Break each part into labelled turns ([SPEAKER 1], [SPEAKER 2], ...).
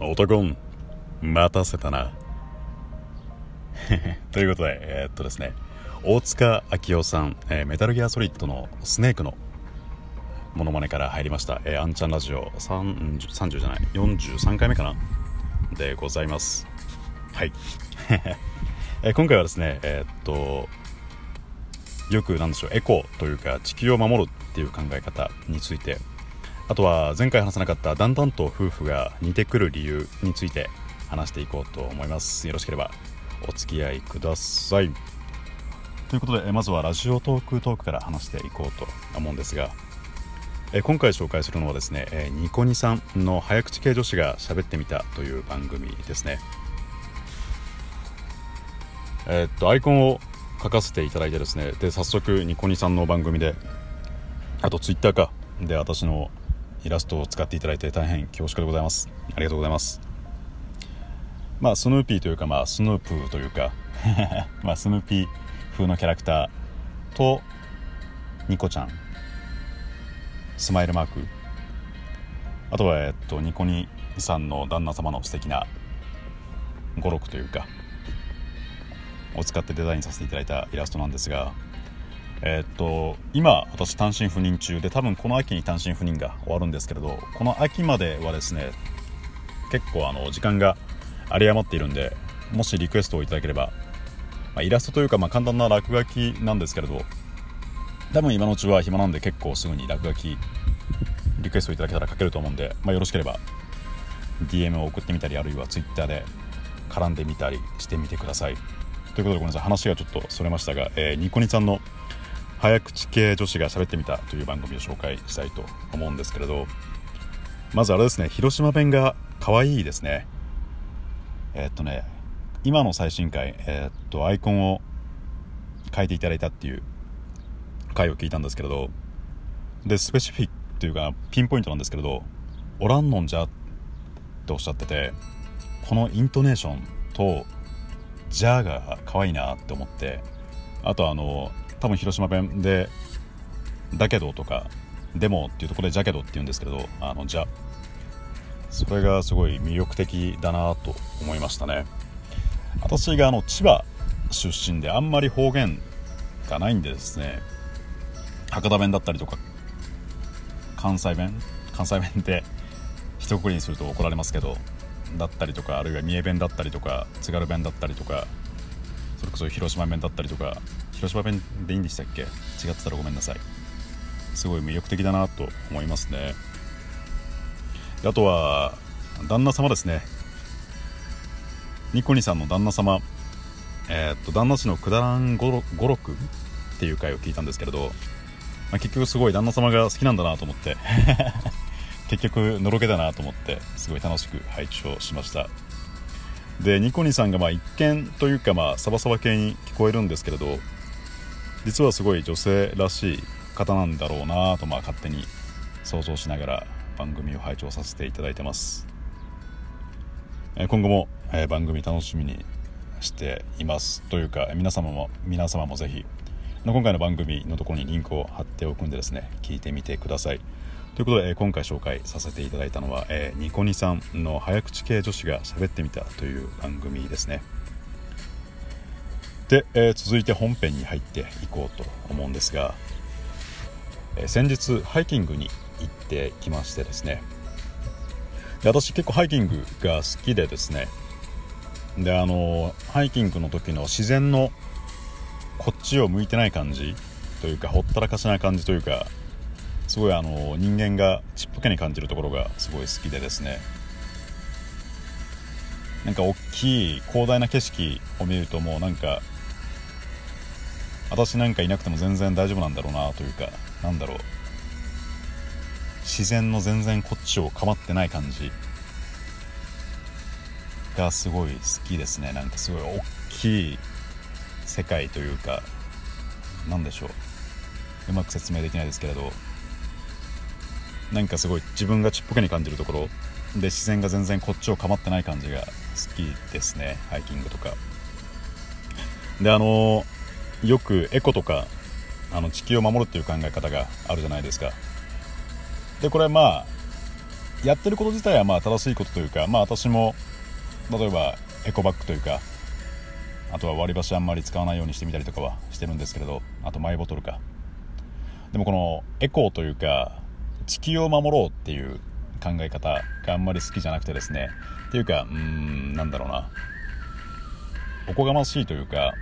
[SPEAKER 1] 男ん待たせたな。ということでえー、っとですね大塚明夫さん、えー、メタルギアソリッドのスネークのモノマネから入りました、えー、アンチャンラジオ30 30じゃない43回目かなでございます。はい。えー、今回はですねえー、っとよくなんでしょうエコというか地球を守るっていう考え方についてあとは前回話さなかっただんだんと夫婦が似てくる理由について話していこうと思います。よろしければお付き合いください。ということでまずはラジオトークトークから話していこうと思うんですが今回紹介するのはですねニコニさんの早口系女子が喋ってみたという番組ですね。え、っとアイコンを書かせていただいてですねで早速ニコニさんの番組であとツイッターかで私のイラストを使っていただいて大変恐縮でございます。ありがとうございます。まあスヌーピーというかまあスヌープーというか まあスヌーピー風のキャラクターとニコちゃん。スマイルマーク。あとはえっとニコニさんの旦那様の素敵な語録というかを使ってデザインさせていただいたイラストなんですがえー、っと今私単身赴任中で多分この秋に単身赴任が終わるんですけれどこの秋まではですね結構あの時間が有り余っているんでもしリクエストをいただければ、まあ、イラストというかまあ簡単な落書きなんですけれど多分今のうちは暇なんで結構すぐに落書きリクエストいただけたら書けると思うんで、まあ、よろしければ DM を送ってみたりあるいは Twitter で絡んでみたりしてみてください。ということでごめんなさい。話がちょっとそれましたが、えー、ニコニさんの早口系女子が喋ってみたという番組を紹介したいと思うんですけれどまずあれですね広島弁が可愛いですね。えー、っとね今の最新回、えー、っとアイコンを変えていただいたっていう回を聞いたんですけれどでスペシフィックというかピンポイントなんですけれど「おらんのんじゃ」っておっしゃっててこのイントネーションと「じゃ」が可愛いなって思ってあとあの多分広島弁で「だけど」とか「でも」っていうところで「じゃけど」って言うんですけどあの「じゃ」それがすごい魅力的だなと思いましたね。私があの千葉出身であんまり方言がないんでですね博多弁だったりとか関西弁関西弁って一括りにすると怒られますけどだったりとかあるいは三重弁だったりとか津軽弁だったりとかそれこそ広島弁だったりとか広島弁でいいんでしたっけ？違ってたらごめんなさい。すごい魅力的だなと思いますね。あとは旦那様ですね。ニコニさんの旦那様。えー、っと旦那氏のくだらん語録っていう回を聞いたんですけれど、まあ、結局すごい旦那様が好きなんだなと思って。結局のろけだなと思ってすごい楽しく拝聴しました。でニコニさんがまあ一見というかまあサバサバ系に聞こえるんですけれど実はすごい女性らしい方なんだろうなとまあ勝手に想像しながら番組を拝聴させていただいてます。今後も番組楽しみにしていますというか皆様も皆様もぜひ今回の番組のところにリンクを貼っておくんでですね聞いてみてください。ということで今回紹介させていただいたのは、えー、ニコニさんの早口系女子が喋ってみたという番組ですね。で、えー、続いて本編に入っていこうと思うんですが、えー、先日ハイキングに行ってきましてですね。で私結構ハイキングが好きでですね。であのハイキングの時の自然のこっちを向いてない感じというかほったらかしな感じというかすごいあの人間がちっぽけに感じるところがすごい好きでですね。なんか大きい広大な景色を見るともうなんか私なんかいなくても全然大丈夫なんだろうなというかなんだろう。自然の全然こっちを構ってない感じ。がすごい好きですね。なんかすごい大きい世界というか何でしょう。うまく説明できないですけれど。なんかすごい自分がちっぽけに感じるところ。で自然が全然こっちを構ってない感じが好きですね。ハイキングとか。であのよくエコとかあの地球を守るっていう考え方があるじゃないですか。でこれまあやってること自体はまあ正しいことというかまあ私も例えばエコバッグというかあとは割り箸あんまり使わないようにしてみたりとかはしてるんですけれどあとマイボトルか。でもこのエコーというか地球を守ろうっていう考え方があんまり好きじゃなくてですね。っていうかうーんなんだろうな。おこがましいというか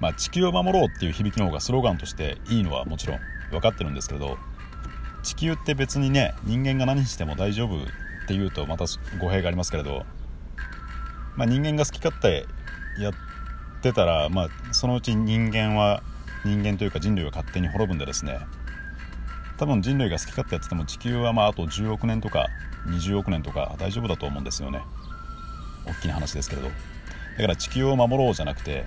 [SPEAKER 1] まあ、地球を守ろうっていう響きの方がスローガンとしていいのはもちろん分かってるんですけれど地球って別にね人間が何しても大丈夫っていうとまた語弊がありますけれど、まあ、人間が好き勝手やってたら、まあ、そのうち人間は人間というか人類は勝手に滅ぶんでですね多分人類が好き勝手やってても地球はまああと10億年とか20億年とか大丈夫だと思うんですよね。大きな話ですけれど。だから地球を守ろうじゃなくて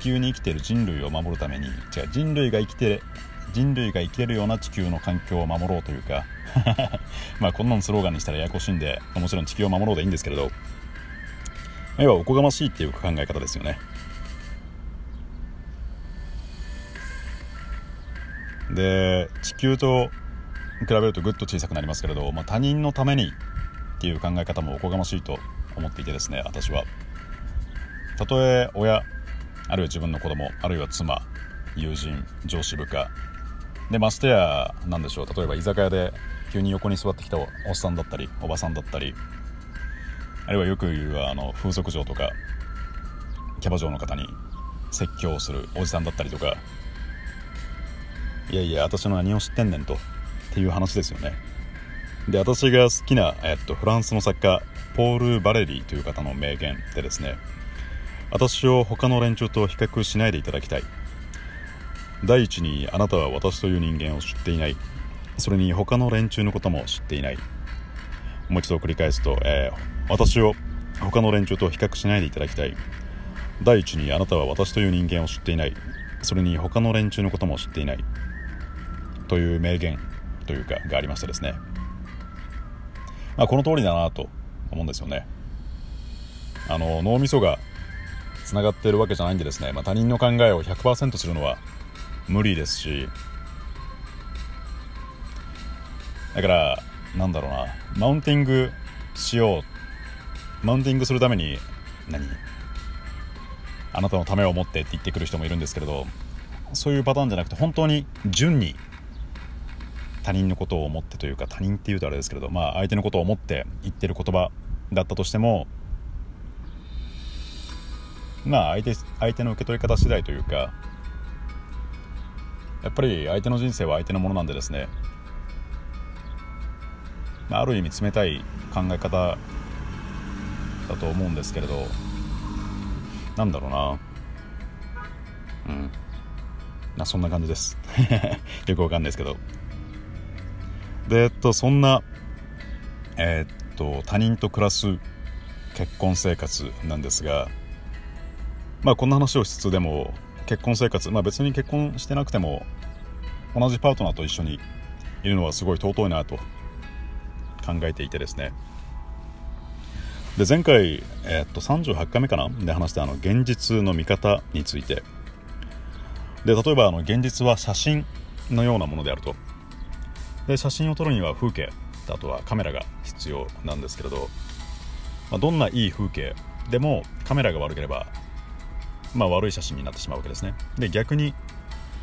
[SPEAKER 1] 地球に生きている人類を守るために違う人類が生きて人類が生きれるような地球の環境を守ろうというか まあこんなのスローガンにしたらややこしいんでもちろん地球を守ろうでいいんですけれど。要はおこがましいっていう考え方ですよね。で地球と比べるとぐっと小さくなりますけれど、まあ、他人のためにっていう考え方もおこがましいと思っていてですね私は。たとえ親あるいは自分の子供あるいは妻友人上司部下。でましてや何でしょう。例えば居酒屋で急に横に座ってきたおっさんだったりおばさんだったりあるいはよく言うあの風俗嬢とかキャバ嬢の方に説教するおじさんだったりとか。いやいや私の何を知ってんねんとっていう話ですよね。で私が好きな、えっと、フランスの作家ポール・バレリーという方の名言でですね私を他の連中と比較しないでいただきたい。第一にあなたは私という人間を知っていない。それに他の連中のことも知っていない。もう一度繰り返すと、えー、私を他の連中と比較しないでいただきたい。第一にあなたは私という人間を知っていない。それに他の連中のことも知っていない。という名言というかがありましてですね、まあ、この通りだなと思うんですよね。あの脳みそがつながっているわけじゃないんでですね、まあ、他人の考えを100%するのは無理ですし。だからなんだろうなマウンティングしようマウンティングするために何？あなたのためを思ってって言ってくる人もいるんですけれどそういうパターンじゃなくて本当に順に他人のことを思ってというか他人っていうとあれですけれどまあ相手のことを思って言ってる言葉だったとしてもまあ相手相手の受け取り方次第というかやっぱり相手の人生は相手のものなんでですね、まあ、ある意味冷たい考え方だと思うんですけれどなんだろうな。うん。なそんな感じです。よくわかんないですけど。でえっとそんなえー、っと他人と暮らす結婚生活なんですがまあこんな話をしつつでも結婚生活まあ別に結婚してなくても同じパートナーと一緒にいるのはすごい尊いなと考えていてですね。で前回、えー、っと38回目かな？で話したあの現実の見方について。で例えばあの現実は写真のようなものであると。で写真を撮るには風景あとはカメラが必要なんですけれど、まあ、どんないい風景でもカメラが悪ければまあ、悪い写真になってしまうわけですね。で逆に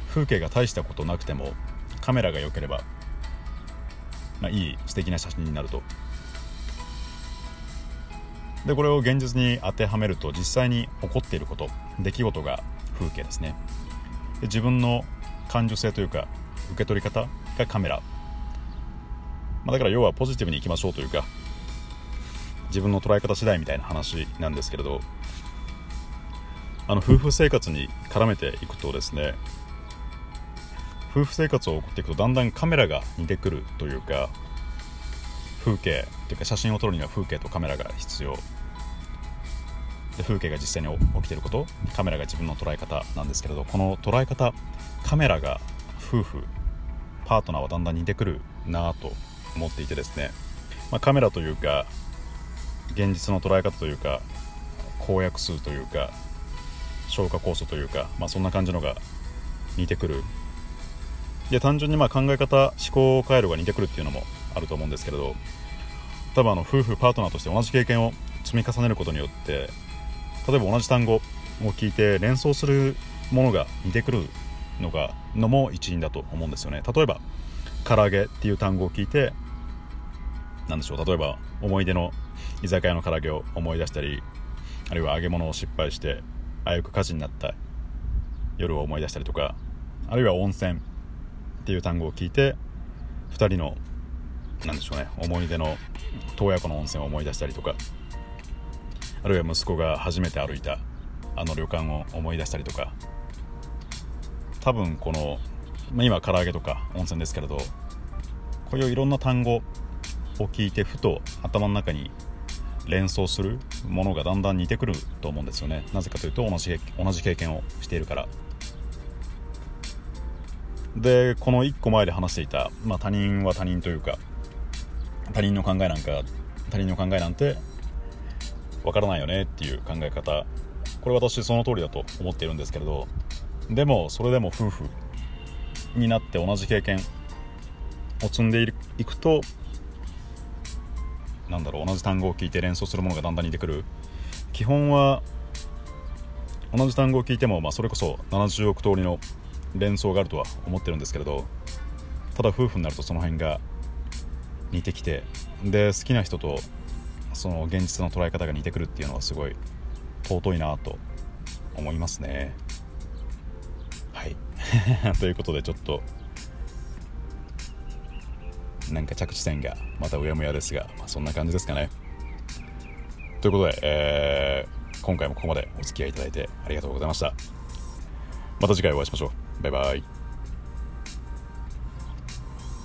[SPEAKER 1] 風景が大したことなくてもカメラが良ければ、まあ、いい素敵な写真になると。でこれを現実に当てはめると実際に起こっていること出来事が風景ですね。で自分の感受性というか受け取り方がカメラ、まあ、だから要はポジティブにいきましょうというか自分の捉え方次第みたいな話なんですけれどあの夫婦生活に絡めていくとですね夫婦生活を送っていくとだんだんカメラが似てくるというか風景というか写真を撮るには風景とカメラが必要。で風景が実際に起きていることカメラが自分の捉え方なんですけれどこの捉え方カメラが夫婦パートナーはだんだん似てくるなと思っていてですね、まあ、カメラというか現実の捉え方というか公約数というか消化酵素というか、まあ、そんな感じのが似てくる。で単純にまあ考え方思考回路が似てくるっていうのもあると思うんですけれど多分あの夫婦パートナーとして同じ経験を積み重ねることによって例えば同じ単語を聞いて連想するものが似てくるのがのも一因だと思うんですよね。例えば唐揚げっていう単語を聞いて何でしょう例えば思い出の居酒屋の唐揚げを思い出したりあるいは揚げ物を失敗して危うく火事になった夜を思い出したりとかあるいは温泉っていう単語を聞いて2人の何でしょうね思い出の洞爺湖の温泉を思い出したりとかあるいは息子が初めて歩いたあの旅館を思い出したりとか多分この、まあ、今唐揚げとか温泉ですけれどこういういろんな単語を聞いてふと頭の中に連想するものがだんだん似てくると思うんですよね。なぜかというと同じ同じ経験をしているから。でこの1個前で話していた、まあ、他人は他人というか他人の考えなんか他人の考えなんてわからないよねっていう考え方。これ私その通りだと思っているんですけれど。でもそれでも夫婦になって同じ経験を積んでいくとなんだろう同じ単語を聞いて連想するものがだんだん似てくる。基本は同じ単語を聞いても、まあ、それこそ70億通りの連想があるとは思ってるんですけれどただ夫婦になるとその辺が似てきてで好きな人とその現実の捉え方が似てくるっていうのはすごい尊いなと思いますね。はい。ということでちょっとなんか着地点がまたうやむやですが、まあ、そんな感じですかね。ということで、えー、今回もここまでお付き合いいただいてありがとうございました。また次回お会いしましょう。バイバイ。